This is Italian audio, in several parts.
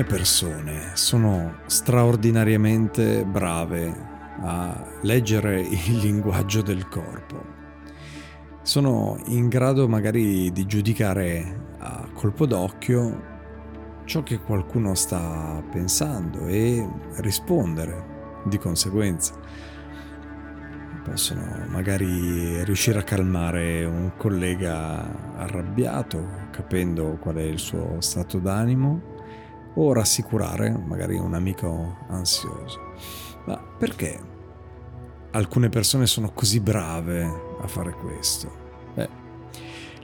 Alcune persone sono straordinariamente brave a leggere il linguaggio del corpo. Sono in grado magari di giudicare a colpo d'occhio ciò che qualcuno sta pensando e rispondere di conseguenza. Possono magari riuscire a calmare un collega arrabbiato capendo qual è il suo stato d'animo o rassicurare magari un amico ansioso. Ma perché alcune persone sono così brave a fare questo? Beh,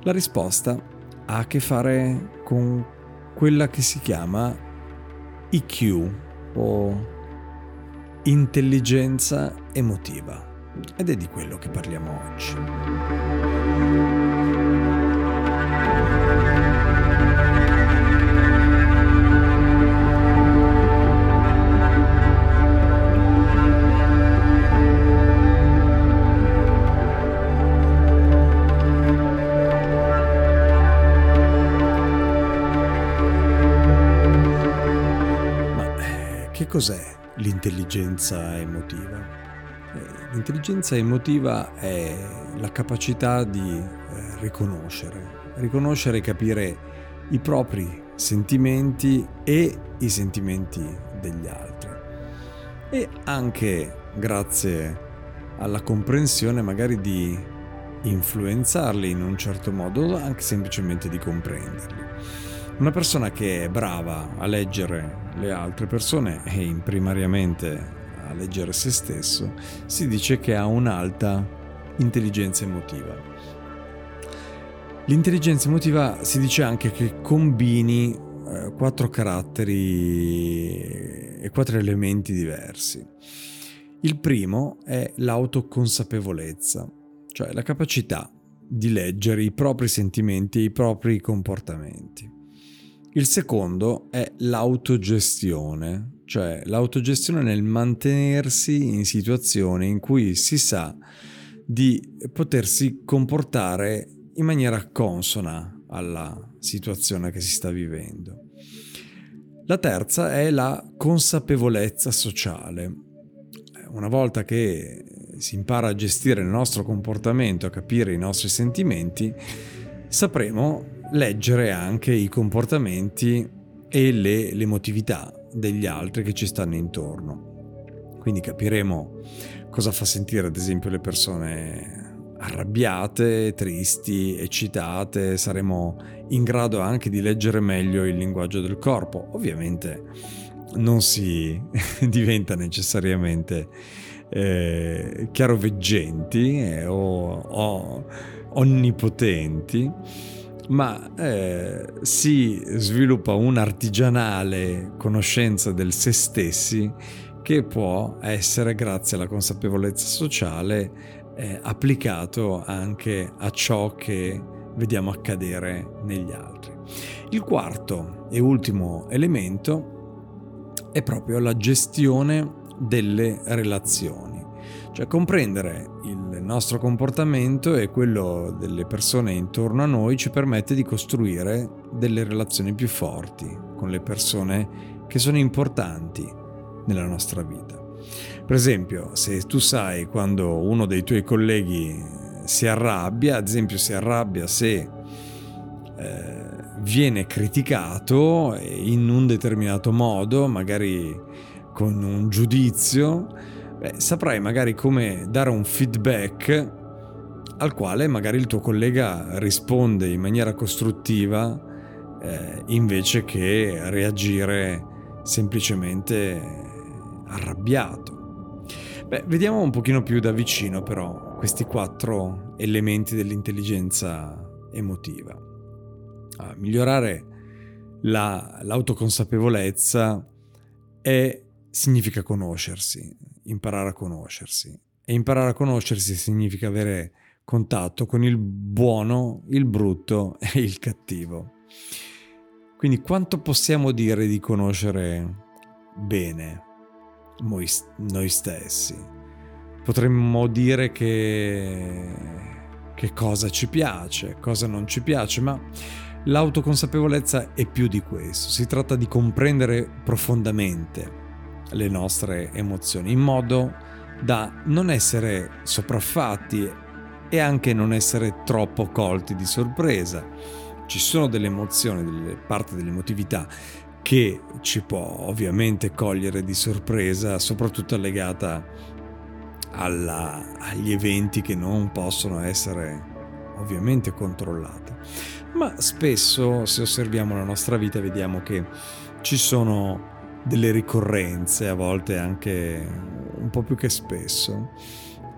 la risposta ha a che fare con quella che si chiama IQ o intelligenza emotiva ed è di quello che parliamo oggi. Cos'è l'intelligenza emotiva? Eh, l'intelligenza emotiva è la capacità di eh, riconoscere, riconoscere e capire i propri sentimenti e i sentimenti degli altri. E anche grazie alla comprensione magari di influenzarli in un certo modo, anche semplicemente di comprenderli. Una persona che è brava a leggere le altre persone e primariamente a leggere se stesso, si dice che ha un'alta intelligenza emotiva. L'intelligenza emotiva si dice anche che combini eh, quattro caratteri e quattro elementi diversi. Il primo è l'autoconsapevolezza, cioè la capacità di leggere i propri sentimenti e i propri comportamenti. Il secondo è l'autogestione, cioè l'autogestione nel mantenersi in situazioni in cui si sa di potersi comportare in maniera consona alla situazione che si sta vivendo. La terza è la consapevolezza sociale. Una volta che si impara a gestire il nostro comportamento, a capire i nostri sentimenti, sapremo leggere anche i comportamenti e le, l'emotività degli altri che ci stanno intorno. Quindi capiremo cosa fa sentire ad esempio le persone arrabbiate, tristi, eccitate, saremo in grado anche di leggere meglio il linguaggio del corpo. Ovviamente non si diventa necessariamente eh, chiaroveggenti eh, o, o onnipotenti, ma eh, si sviluppa un'artigianale conoscenza del se stessi che può essere, grazie alla consapevolezza sociale, eh, applicato anche a ciò che vediamo accadere negli altri. Il quarto e ultimo elemento è proprio la gestione delle relazioni. Cioè comprendere il nostro comportamento e quello delle persone intorno a noi ci permette di costruire delle relazioni più forti con le persone che sono importanti nella nostra vita. Per esempio, se tu sai quando uno dei tuoi colleghi si arrabbia, ad esempio si arrabbia se eh, viene criticato in un determinato modo, magari con un giudizio, beh, saprai magari come dare un feedback al quale magari il tuo collega risponde in maniera costruttiva eh, invece che reagire semplicemente arrabbiato. Beh, vediamo un pochino più da vicino però questi quattro elementi dell'intelligenza emotiva. Ah, migliorare la, l'autoconsapevolezza è, significa conoscersi, imparare a conoscersi. E imparare a conoscersi significa avere contatto con il buono, il brutto e il cattivo. Quindi quanto possiamo dire di conoscere bene noi, stessi? Potremmo dire che, che cosa ci piace, cosa non ci piace, ma l'autoconsapevolezza è più di questo. Si tratta di comprendere profondamente le nostre emozioni in modo da non essere sopraffatti e anche non essere troppo colti di sorpresa ci sono delle emozioni, delle parti dell'emotività che ci può ovviamente cogliere di sorpresa, soprattutto legata alla, agli eventi che non possono essere ovviamente controllati. Ma spesso, se osserviamo la nostra vita, vediamo che ci sono delle ricorrenze, a volte anche un po' più che spesso,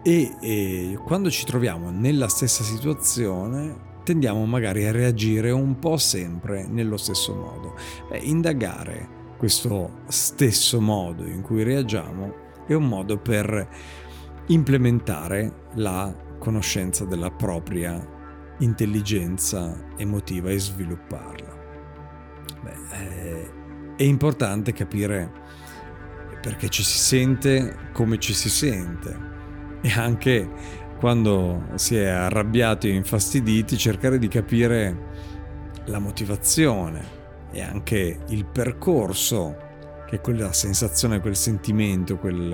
e, e quando ci troviamo nella stessa situazione tendiamo magari a reagire un po' sempre nello stesso modo. Beh, indagare questo stesso modo in cui reagiamo è un modo per implementare la conoscenza della propria intelligenza emotiva e svilupparla. Beh, è importante capire perché ci si sente come ci si sente e anche quando si è arrabbiati o infastiditi, cercare di capire la motivazione e anche il percorso che quella sensazione, quel sentimento, quel,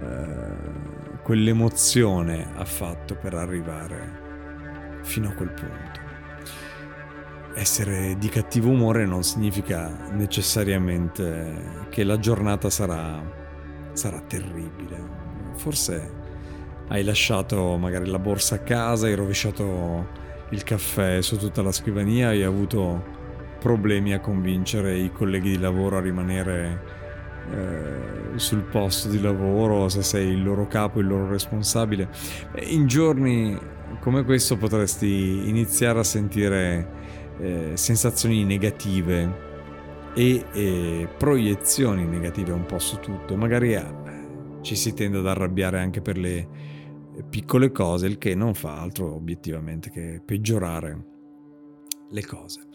eh, quell'emozione ha fatto per arrivare fino a quel punto. Essere di cattivo umore non significa necessariamente che la giornata sarà, sarà terribile. Forse hai lasciato magari la borsa a casa, hai rovesciato il caffè su tutta la scrivania, hai avuto problemi a convincere i colleghi di lavoro a rimanere eh, sul posto di lavoro, se sei il loro capo, il loro responsabile. In giorni come questo potresti iniziare a sentire eh, sensazioni negative e, e, proiezioni negative un po' su tutto. Magari eh, ci si tende ad arrabbiare anche per le piccole cose, il che non fa altro obiettivamente che peggiorare le cose.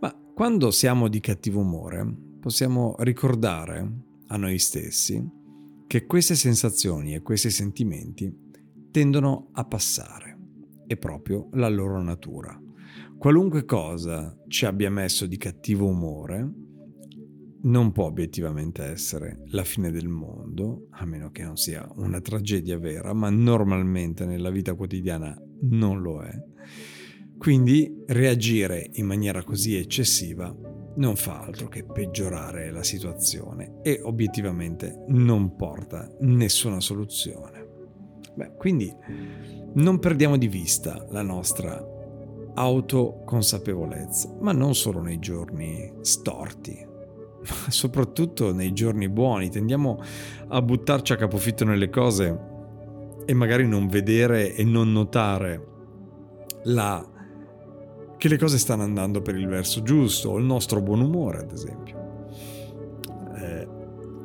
Ma quando siamo di cattivo umore, possiamo ricordare a noi stessi che queste sensazioni e questi sentimenti tendono a passare. È proprio la loro natura. Qualunque cosa ci abbia messo di cattivo umore, non può obiettivamente essere la fine del mondo, a meno che non sia una tragedia vera, ma normalmente nella vita quotidiana non lo è. Quindi reagire in maniera così eccessiva non fa altro che peggiorare la situazione e obiettivamente non porta nessuna soluzione. Beh, quindi non perdiamo di vista la nostra autoconsapevolezza, ma non solo nei giorni storti, soprattutto nei giorni buoni, tendiamo a buttarci a capofitto nelle cose e magari non vedere e non notare la... che le cose stanno andando per il verso giusto, o il nostro buon umore, ad esempio. Eh,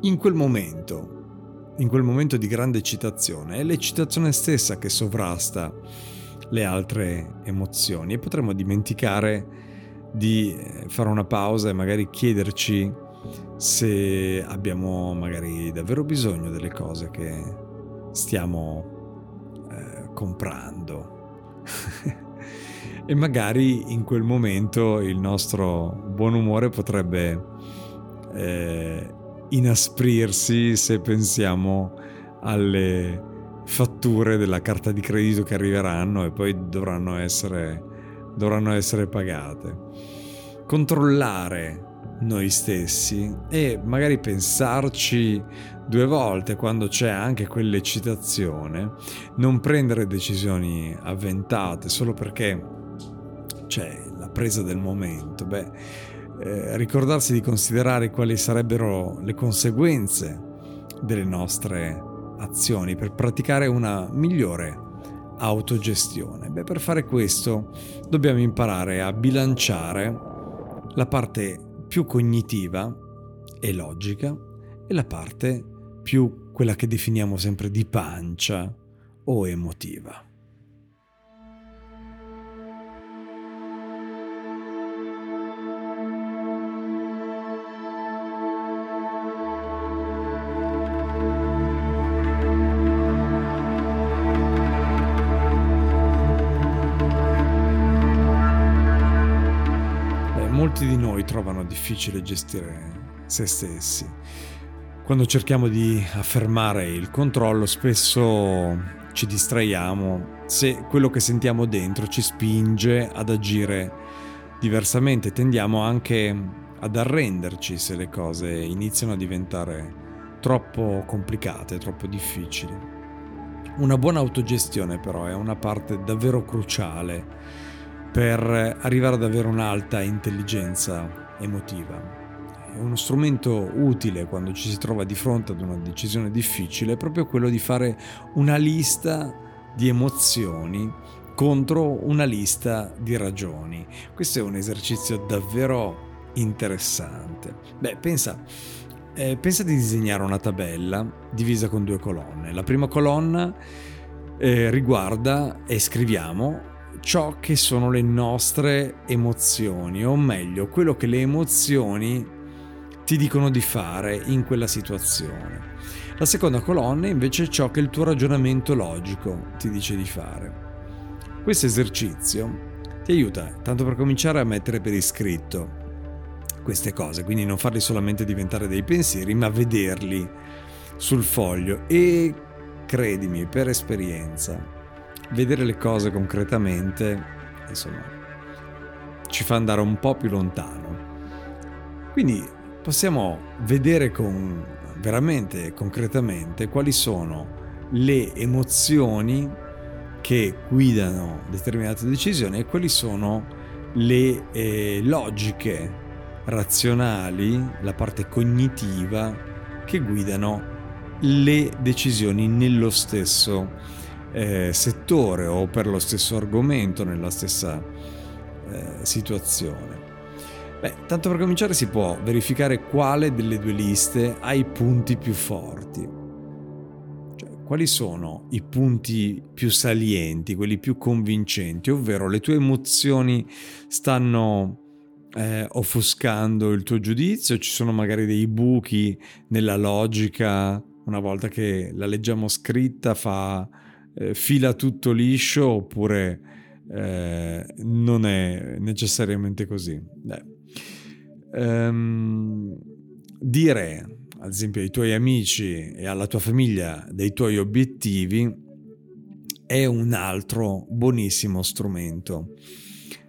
in quel momento, in quel momento di grande eccitazione, è l'eccitazione stessa che sovrasta le altre emozioni e potremmo dimenticare di eh, fare una pausa e magari chiederci se abbiamo magari davvero bisogno delle cose che stiamo eh, comprando. e magari in quel momento il nostro buon umore potrebbe eh, inasprirsi se pensiamo alle fatture della carta di credito che arriveranno e poi dovranno essere, dovranno essere pagate. Controllare noi stessi e magari pensarci due volte quando c'è anche quell'eccitazione, non prendere decisioni avventate solo perché c'è la presa del momento. Beh, eh, ricordarsi di considerare quali sarebbero le conseguenze delle nostre azioni per praticare una migliore autogestione. Beh, per fare questo dobbiamo imparare a bilanciare la parte più cognitiva e logica e la parte più quella che definiamo sempre di pancia o emotiva. Molti di noi trovano difficile gestire se stessi. Quando cerchiamo di affermare il controllo spesso ci distraiamo se quello che sentiamo dentro ci spinge ad agire diversamente, tendiamo anche ad arrenderci se le cose iniziano a diventare troppo complicate, troppo difficili. Una buona autogestione però è una parte davvero cruciale per arrivare ad avere un'alta intelligenza emotiva. È uno strumento utile quando ci si trova di fronte ad una decisione difficile, è proprio quello di fare una lista di emozioni contro una lista di ragioni. Questo è un esercizio davvero interessante. Beh, pensa, eh, pensa di disegnare una tabella divisa con due colonne. La prima colonna eh, riguarda e scriviamo ciò che sono le nostre emozioni, o meglio, quello che le emozioni ti dicono di fare in quella situazione. La seconda colonna invece è ciò che il tuo ragionamento logico ti dice di fare. Questo esercizio ti aiuta, tanto per cominciare, a mettere per iscritto queste cose, quindi non farli solamente diventare dei pensieri, ma vederli sul foglio e credimi per esperienza vedere le cose concretamente, insomma, ci fa andare un po' più lontano. Quindi possiamo vedere con, veramente concretamente quali sono le emozioni che guidano determinate decisioni e quali sono le eh, logiche razionali, la parte cognitiva che guidano le decisioni nello stesso eh, settore o per lo stesso argomento nella stessa eh, situazione. Beh, tanto per cominciare si può verificare quale delle due liste ha i punti più forti. Cioè, quali sono i punti più salienti, quelli più convincenti, ovvero le tue emozioni stanno eh, offuscando il tuo giudizio, ci sono magari dei buchi nella logica, una volta che la leggiamo scritta fa eh, fila tutto liscio oppure eh, non è necessariamente così. Um, dire ad esempio ai tuoi amici e alla tua famiglia dei tuoi obiettivi è un altro buonissimo strumento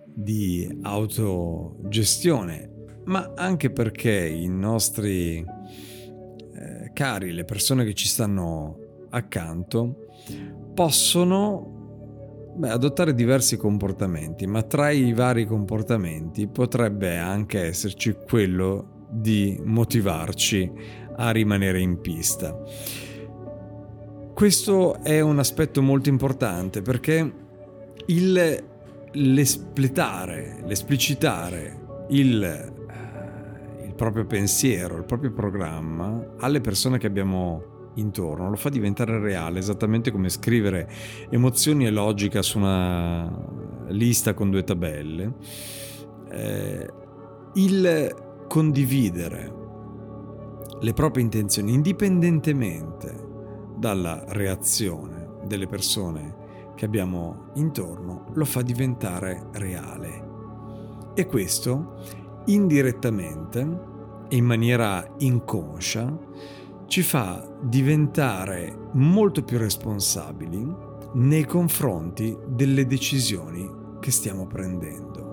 di autogestione, ma anche perché i nostri eh, cari, le persone che ci stanno accanto, possono beh, adottare diversi comportamenti, ma tra i vari comportamenti potrebbe anche esserci quello di motivarci a rimanere in pista. Questo è un aspetto molto importante perché il, l'espletare, l'esplicitare il, eh, il proprio pensiero, il proprio programma alle persone che abbiamo intorno, lo fa diventare reale, esattamente come scrivere emozioni e logica su una lista con due tabelle. Eh, il condividere le proprie intenzioni indipendentemente dalla reazione delle persone che abbiamo intorno lo fa diventare reale. E questo indirettamente e in maniera inconscia ci fa diventare molto più responsabili nei confronti delle decisioni che stiamo prendendo.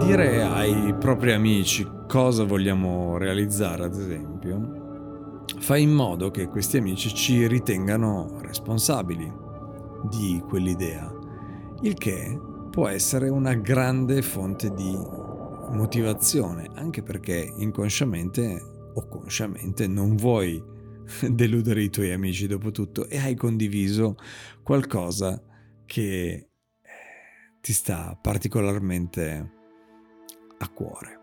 Dire ai propri amici cosa vogliamo realizzare, ad esempio, fa in modo che questi amici ci ritengano responsabili di quell'idea, il che può essere una grande fonte di motivazione, anche perché inconsciamente o consciamente non vuoi deludere i tuoi amici dopo tutto e hai condiviso qualcosa che eh, ti sta particolarmente a cuore.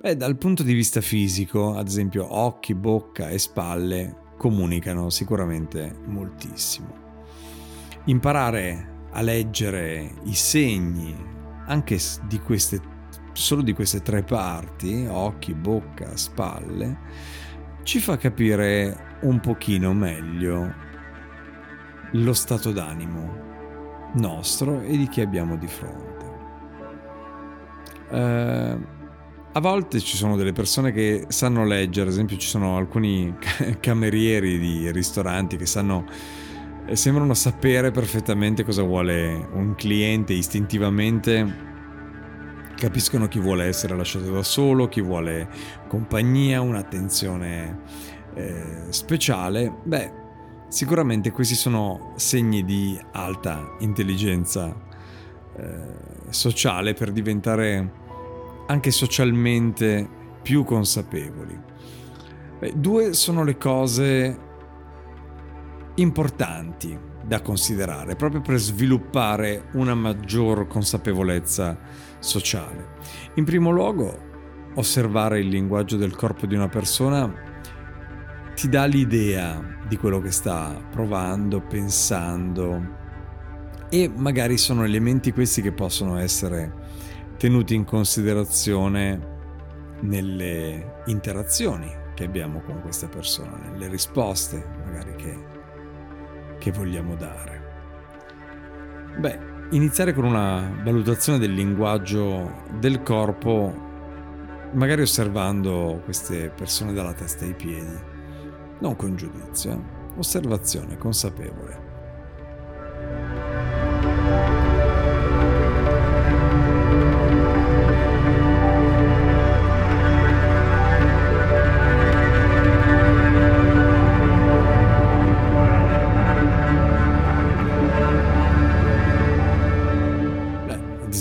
Beh, dal punto di vista fisico, ad esempio occhi, bocca e spalle comunicano sicuramente moltissimo. Imparare a leggere i segni anche di queste, solo di queste tre parti, occhi, bocca, spalle, ci fa capire un pochino meglio lo stato d'animo nostro e di chi abbiamo di fronte. Eh, a volte ci sono delle persone che sanno leggere, ad esempio ci sono alcuni camerieri di ristoranti che sanno sembrano sapere perfettamente cosa vuole un cliente istintivamente capiscono chi vuole essere lasciato da solo, chi vuole compagnia, un'attenzione eh, speciale. Beh, sicuramente questi sono segni di alta intelligenza eh, sociale per diventare anche socialmente più consapevoli. Beh, due sono le cose importanti da considerare proprio per sviluppare una maggior consapevolezza sociale. In primo luogo, osservare il linguaggio del corpo di una persona ti dà l'idea di quello che sta provando, pensando e magari sono elementi questi che possono essere tenuti in considerazione nelle interazioni che abbiamo con questa persona, nelle risposte magari che che vogliamo dare? Beh, iniziare con una valutazione del linguaggio del corpo, magari osservando queste persone dalla testa ai piedi, non con giudizio, eh? osservazione consapevole.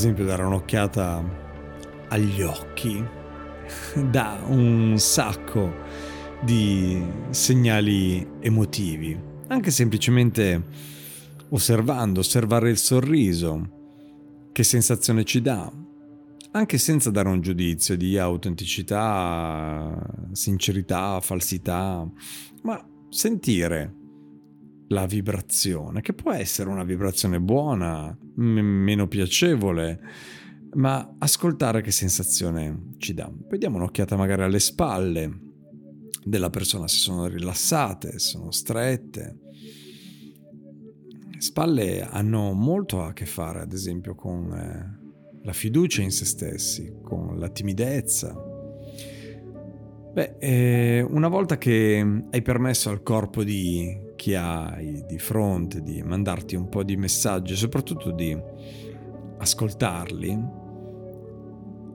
Esempio dare un'occhiata agli occhi dà un sacco di segnali emotivi, anche semplicemente osservando, osservare il sorriso, che sensazione ci dà, anche senza dare un giudizio di autenticità, sincerità, falsità, ma sentire la vibrazione, che può essere una vibrazione buona, m- meno piacevole, ma ascoltare che sensazione ci dà. Poi diamo un'occhiata magari alle spalle della persona, se sono rilassate, se sono strette. Le spalle hanno molto a che fare, ad esempio, con eh, la fiducia in se stessi, con la timidezza. Beh, eh, una volta che hai permesso al corpo di chi hai di fronte, di mandarti un po' di messaggi, soprattutto di ascoltarli,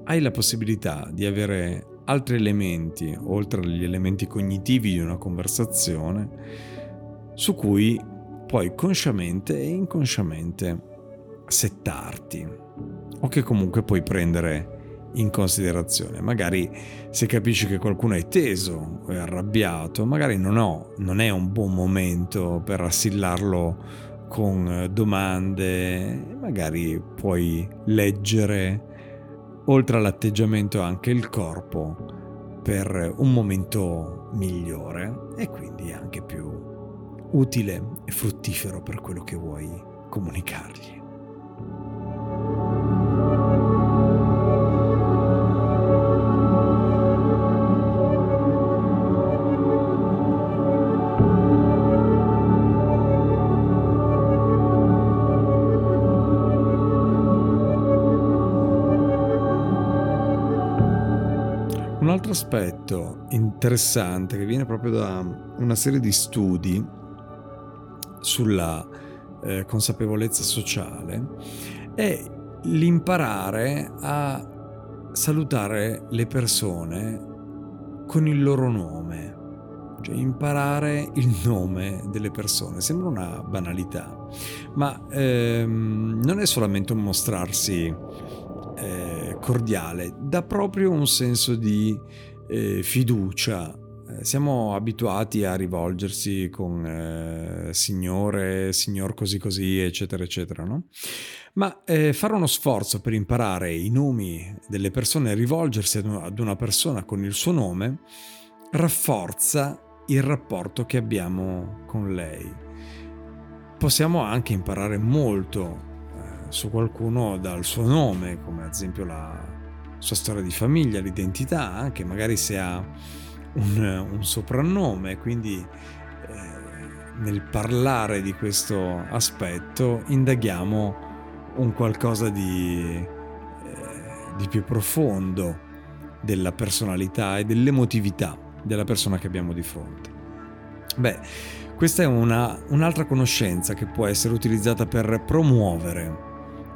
hai la possibilità di avere altri elementi, oltre agli elementi cognitivi di una conversazione, su cui puoi consciamente e inconsciamente settarti o che comunque puoi prendere in considerazione. Magari se capisci che qualcuno è teso o è arrabbiato, magari non, ho, non è un buon momento per assillarlo con domande, magari puoi leggere oltre all'atteggiamento anche il corpo per un momento migliore e quindi anche più utile e fruttifero per quello che vuoi comunicargli. Aspetto interessante che viene proprio da una serie di studi sulla eh, consapevolezza sociale è l'imparare a salutare le persone con il loro nome, cioè imparare il nome delle persone. Sembra una banalità, ma ehm, non è solamente un mostrarsi eh, cordiale, dà proprio un senso di eh, fiducia. Eh, siamo abituati a rivolgersi con eh, signore, signor così così, eccetera, eccetera, no? Ma eh, fare uno sforzo per imparare i nomi delle persone e rivolgersi ad una persona con il suo nome rafforza il rapporto che abbiamo con lei. Possiamo anche imparare molto su qualcuno dal suo nome, come ad esempio la sua storia di famiglia, l'identità, anche magari se ha un, un soprannome, quindi eh, nel parlare di questo aspetto indaghiamo un qualcosa di, eh, di più profondo della personalità e dell'emotività della persona che abbiamo di fronte. Beh, questa è una, un'altra conoscenza che può essere utilizzata per promuovere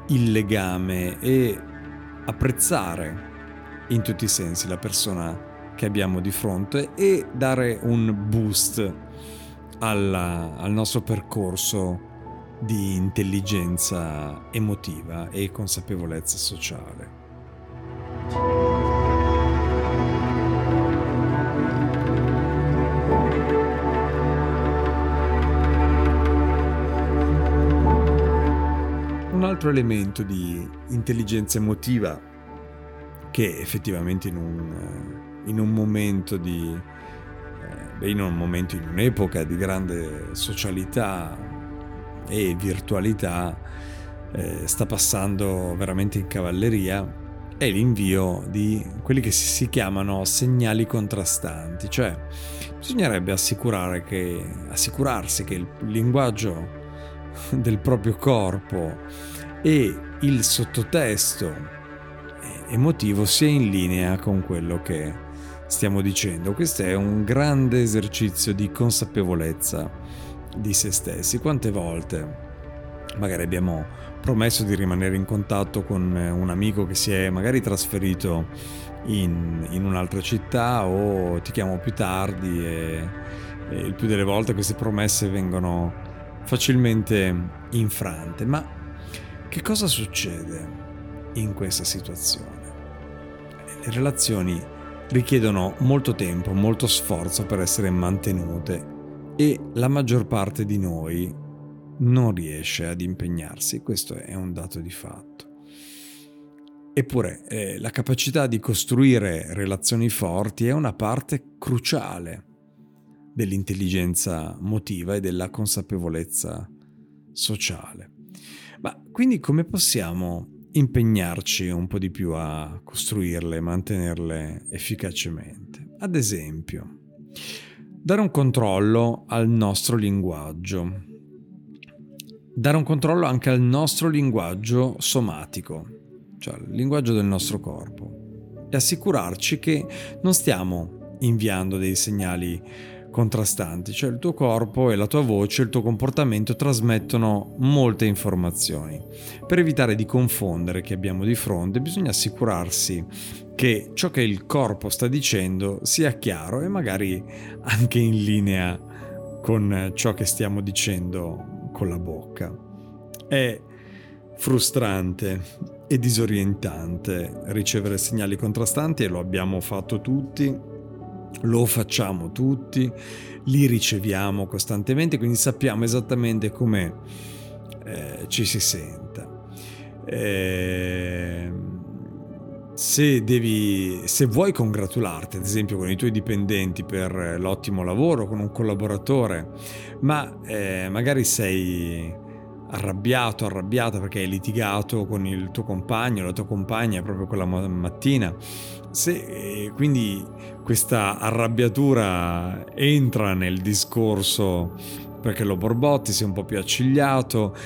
il legame e apprezzare in tutti i sensi la persona che abbiamo di fronte e dare un boost alla, al nostro percorso di intelligenza emotiva e consapevolezza sociale. Altro elemento di intelligenza emotiva che effettivamente in un, in un momento di eh, in un momento, in un'epoca di grande socialità e virtualità eh, sta passando veramente in cavalleria è l'invio di quelli che si chiamano segnali contrastanti, cioè bisognerebbe assicurare che, assicurarsi che il linguaggio del proprio corpo e il sottotesto emotivo sia in linea con quello che stiamo dicendo. Questo è un grande esercizio di consapevolezza di se stessi. Quante volte magari abbiamo promesso di rimanere in contatto con un amico che si è magari trasferito in, in un'altra città o ti chiamo più tardi e, e il più delle volte queste promesse vengono facilmente infrante, ma che cosa succede in questa situazione? Le relazioni richiedono molto tempo, molto sforzo per essere mantenute e la maggior parte di noi non riesce ad impegnarsi, questo è un dato di fatto. Eppure eh, la capacità di costruire relazioni forti è una parte cruciale dell'intelligenza motiva e della consapevolezza sociale. Ma quindi come possiamo impegnarci un po' di più a costruirle, mantenerle efficacemente? Ad esempio, dare un controllo al nostro linguaggio, dare un controllo anche al nostro linguaggio somatico, cioè il linguaggio del nostro corpo, e assicurarci che non stiamo inviando dei segnali contrastanti, cioè il tuo corpo e la tua voce, il tuo comportamento trasmettono molte informazioni. Per evitare di confondere chi abbiamo di fronte bisogna assicurarsi che ciò che il corpo sta dicendo sia chiaro e magari anche in linea con ciò che stiamo dicendo con la bocca. È frustrante e disorientante ricevere segnali contrastanti e lo abbiamo fatto tutti lo facciamo tutti, li riceviamo costantemente, quindi sappiamo esattamente come eh, ci si senta. Eh, se, devi, se vuoi congratularti, ad esempio, con i tuoi dipendenti per l'ottimo lavoro, con un collaboratore, ma eh, magari sei arrabbiato, arrabbiata perché hai litigato con il tuo compagno, la tua compagna proprio quella mattina. Se eh, quindi questa arrabbiatura entra nel discorso perché lo borbotti, sei un po' più accigliato,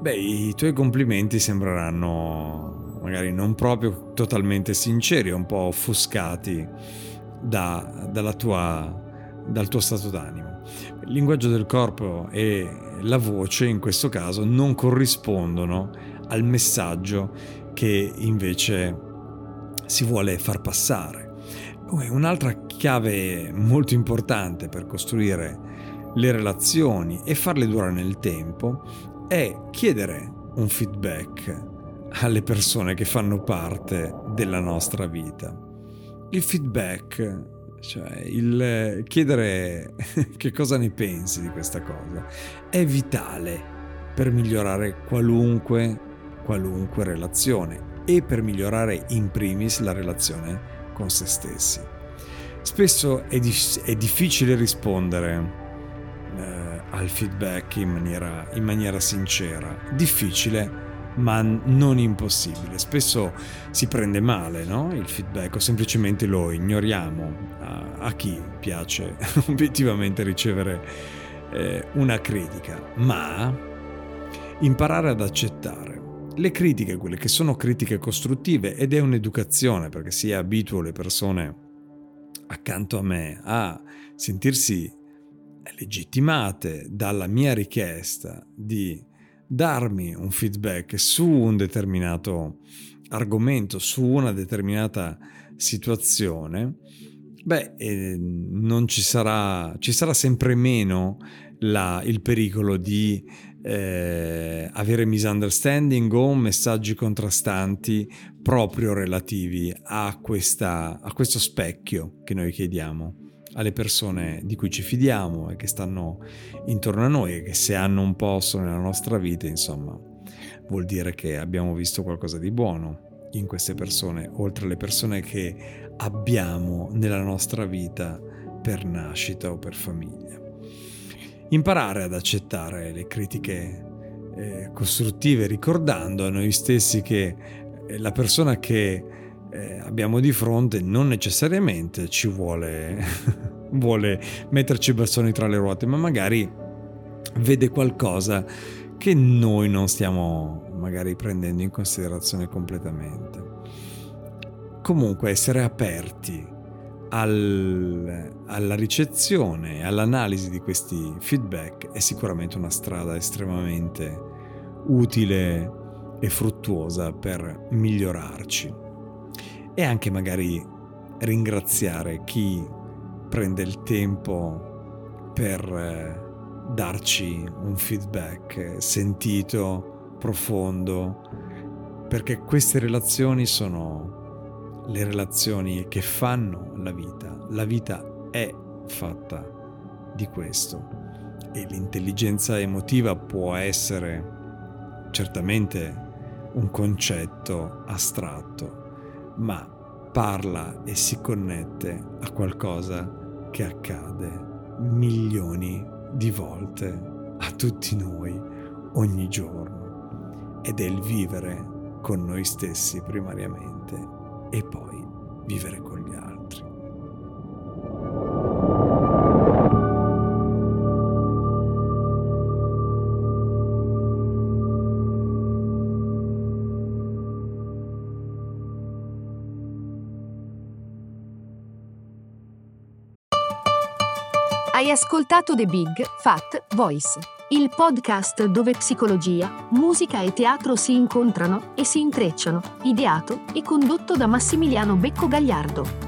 beh, i tuoi complimenti sembreranno magari non proprio totalmente sinceri, un po' offuscati da, tua, dal tuo stato d'animo. Il linguaggio del corpo e la voce in questo caso non corrispondono al messaggio che invece si vuole far passare. Un'altra chiave molto importante per costruire le relazioni e farle durare nel tempo è chiedere un feedback alle persone che fanno parte della nostra vita. Il feedback, cioè il chiedere che cosa ne pensi di questa cosa, è vitale per migliorare qualunque, qualunque relazione e per migliorare in primis la relazione con se stessi. Spesso è, di- è difficile rispondere eh, al feedback in maniera, in maniera sincera, difficile ma non impossibile. Spesso si prende male no? il feedback o semplicemente lo ignoriamo a, a chi piace obiettivamente ricevere eh, una critica, ma imparare ad accettare le critiche, quelle che sono critiche costruttive ed è un'educazione perché si abituo le persone accanto a me a sentirsi legittimate dalla mia richiesta di darmi un feedback su un determinato argomento, su una determinata situazione, beh, eh, non ci sarà, ci sarà sempre meno la, il pericolo di eh, avere misunderstanding o messaggi contrastanti proprio relativi a, questa, a questo specchio che noi chiediamo alle persone di cui ci fidiamo e che stanno intorno a noi e che se hanno un posto nella nostra vita, insomma, vuol dire che abbiamo visto qualcosa di buono in queste persone, oltre alle persone che abbiamo nella nostra vita per nascita o per famiglia. Imparare ad accettare le critiche eh, costruttive ricordando a noi stessi che eh, la persona che eh, abbiamo di fronte non necessariamente ci vuole, vuole metterci i bastoni tra le ruote, ma magari vede qualcosa che noi non stiamo magari prendendo in considerazione completamente. Comunque essere aperti al, alla ricezione e all'analisi di questi feedback è sicuramente una strada estremamente utile e fruttuosa per migliorarci e anche magari ringraziare chi prende il tempo per eh, darci un feedback sentito, profondo, perché queste relazioni sono le relazioni che fanno la vita. La vita è fatta di questo e l'intelligenza emotiva può essere certamente un concetto astratto, ma parla e si connette a qualcosa che accade milioni di volte a tutti noi ogni giorno ed è il vivere con noi stessi primariamente e poi vivere con gli altri. Hai ascoltato The Big Fat Voice, il podcast dove psicologia, musica e teatro si incontrano e si intrecciano, ideato e condotto da Massimiliano Becco Gagliardo.